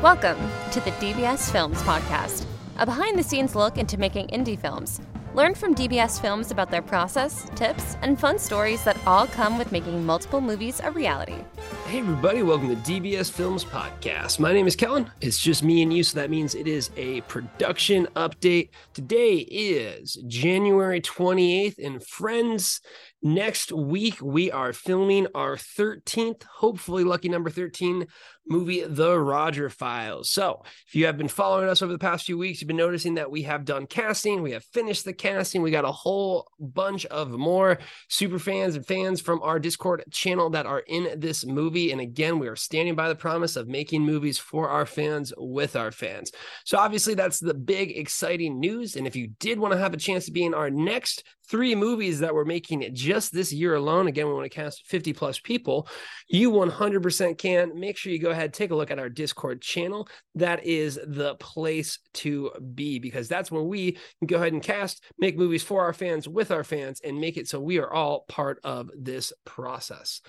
Welcome to the DBS Films Podcast, a behind the scenes look into making indie films. Learn from DBS Films about their process, tips, and fun stories that all come with making multiple movies a reality. Hey, everybody, welcome to DBS Films Podcast. My name is Kellen. It's just me and you, so that means it is a production update. Today is January 28th, and friends, next week we are filming our 13th, hopefully lucky number 13 movie, The Roger Files. So, if you have been following us over the past few weeks, you've been noticing that we have done casting, we have finished the casting, we got a whole bunch of more super fans and fans from our Discord channel that are in this movie. And again, we are standing by the promise of making movies for our fans with our fans. So, obviously, that's the big, exciting news. And if you did want to have a chance to be in our next three movies that we're making just this year alone, again, we want to cast 50 plus people, you 100% can. Make sure you go ahead, take a look at our Discord channel. That is the place to be because that's where we can go ahead and cast, make movies for our fans, with our fans, and make it so we are all part of this process.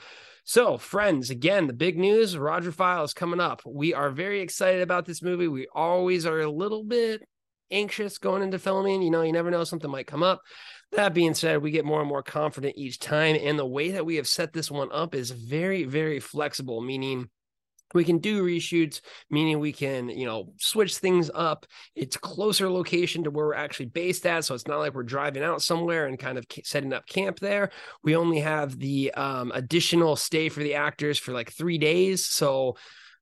So, friends, again, the big news Roger File is coming up. We are very excited about this movie. We always are a little bit anxious going into filming. You know, you never know, something might come up. That being said, we get more and more confident each time. And the way that we have set this one up is very, very flexible, meaning we can do reshoots meaning we can you know switch things up it's closer location to where we're actually based at so it's not like we're driving out somewhere and kind of setting up camp there we only have the um, additional stay for the actors for like three days so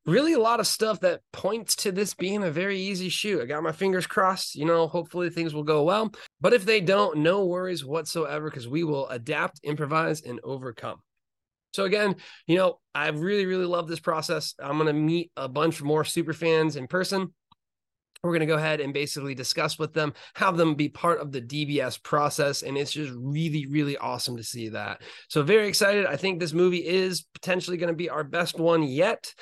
really a lot of stuff that points to this being a very easy shoot. I got my fingers crossed, you know, hopefully things will go well. But if they don't, no worries whatsoever because we will adapt, improvise, and overcome. So again, you know, I really, really love this process. I'm going to meet a bunch more super fans in person. We're going to go ahead and basically discuss with them, have them be part of the DBS process. And it's just really, really awesome to see that. So, very excited. I think this movie is potentially going to be our best one yet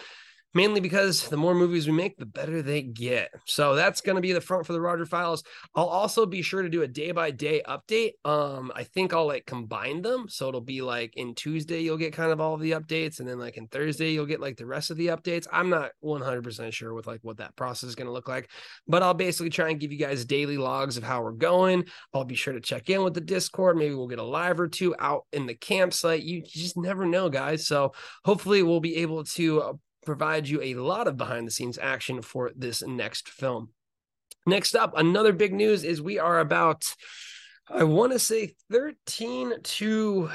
mainly because the more movies we make, the better they get. So that's going to be the front for the Roger Files. I'll also be sure to do a day by day update. Um, I think I'll like combine them. So it'll be like in Tuesday, you'll get kind of all of the updates. And then like in Thursday, you'll get like the rest of the updates. I'm not 100% sure with like what that process is going to look like, but I'll basically try and give you guys daily logs of how we're going. I'll be sure to check in with the Discord. Maybe we'll get a live or two out in the campsite. You, you just never know, guys. So hopefully we'll be able to uh, provide you a lot of behind the scenes action for this next film. Next up, another big news is we are about, I want to say 13 to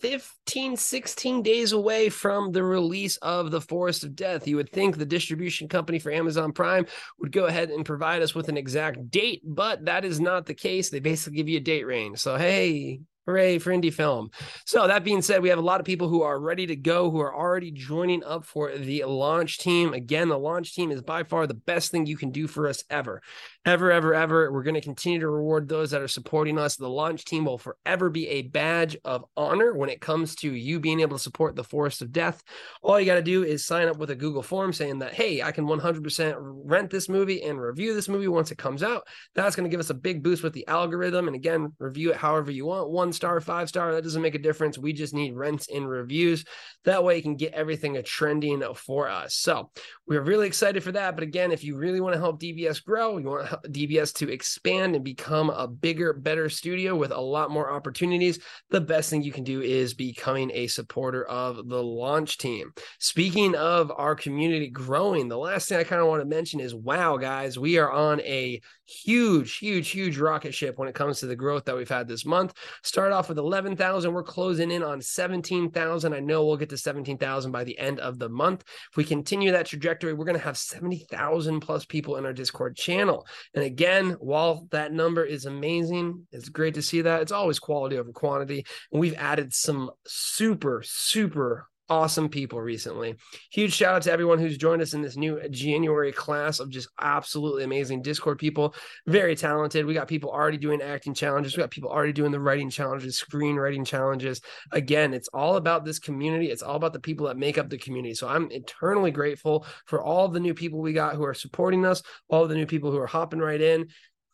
15, 16 days away from the release of The Forest of Death. You would think the distribution company for Amazon Prime would go ahead and provide us with an exact date, but that is not the case. They basically give you a date range. So, hey, Hooray for indie film. So, that being said, we have a lot of people who are ready to go, who are already joining up for the launch team. Again, the launch team is by far the best thing you can do for us ever ever, ever, ever. We're going to continue to reward those that are supporting us. The launch team will forever be a badge of honor when it comes to you being able to support the Forest of Death. All you got to do is sign up with a Google form saying that, hey, I can 100% rent this movie and review this movie once it comes out. That's going to give us a big boost with the algorithm. And again, review it however you want one star, five star. That doesn't make a difference. We just need rents and reviews. That way, you can get everything trending for us. So we're really excited for that. But again, if you really want to help DBS grow, you want to DBS to expand and become a bigger, better studio with a lot more opportunities, the best thing you can do is becoming a supporter of the launch team. Speaking of our community growing, the last thing I kind of want to mention is wow, guys, we are on a huge, huge, huge rocket ship when it comes to the growth that we've had this month. Start off with 11,000. We're closing in on 17,000. I know we'll get to 17,000 by the end of the month. If we continue that trajectory, we're going to have 70,000 plus people in our Discord channel. And again, while that number is amazing, it's great to see that. It's always quality over quantity. And we've added some super, super awesome people recently. Huge shout out to everyone who's joined us in this new January class of just absolutely amazing Discord people. Very talented. We got people already doing acting challenges. We got people already doing the writing challenges, screenwriting challenges. Again, it's all about this community. It's all about the people that make up the community. So I'm eternally grateful for all the new people we got who are supporting us, all the new people who are hopping right in.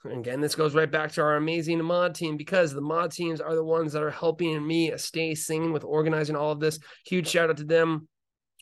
Again, this goes right back to our amazing mod team because the mod teams are the ones that are helping me stay sane with organizing all of this. Huge shout out to them.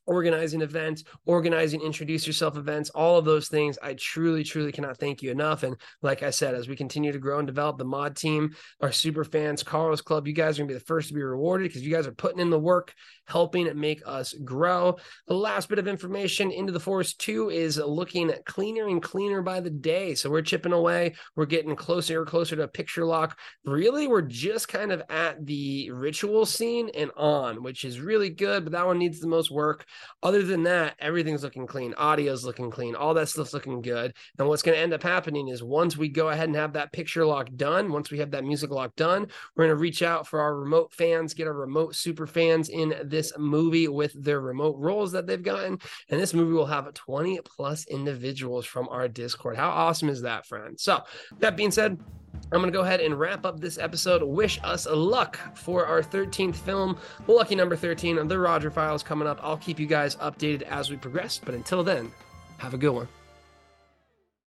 Organizing events, organizing introduce yourself events, all of those things. I truly, truly cannot thank you enough. And like I said, as we continue to grow and develop the mod team, our super fans, Carlos Club, you guys are gonna be the first to be rewarded because you guys are putting in the work, helping make us grow. The last bit of information into the forest two is looking cleaner and cleaner by the day. So we're chipping away, we're getting closer and closer to a picture lock. Really, we're just kind of at the ritual scene and on, which is really good, but that one needs the most work. Other than that, everything's looking clean. Audio's looking clean. All that stuff's looking good. And what's going to end up happening is once we go ahead and have that picture lock done, once we have that music lock done, we're going to reach out for our remote fans, get our remote super fans in this movie with their remote roles that they've gotten. And this movie will have 20 plus individuals from our Discord. How awesome is that, friend? So, that being said, I'm going to go ahead and wrap up this episode. Wish us luck for our 13th film, lucky number 13, The Roger Files coming up. I'll keep you guys updated as we progress. But until then, have a good one.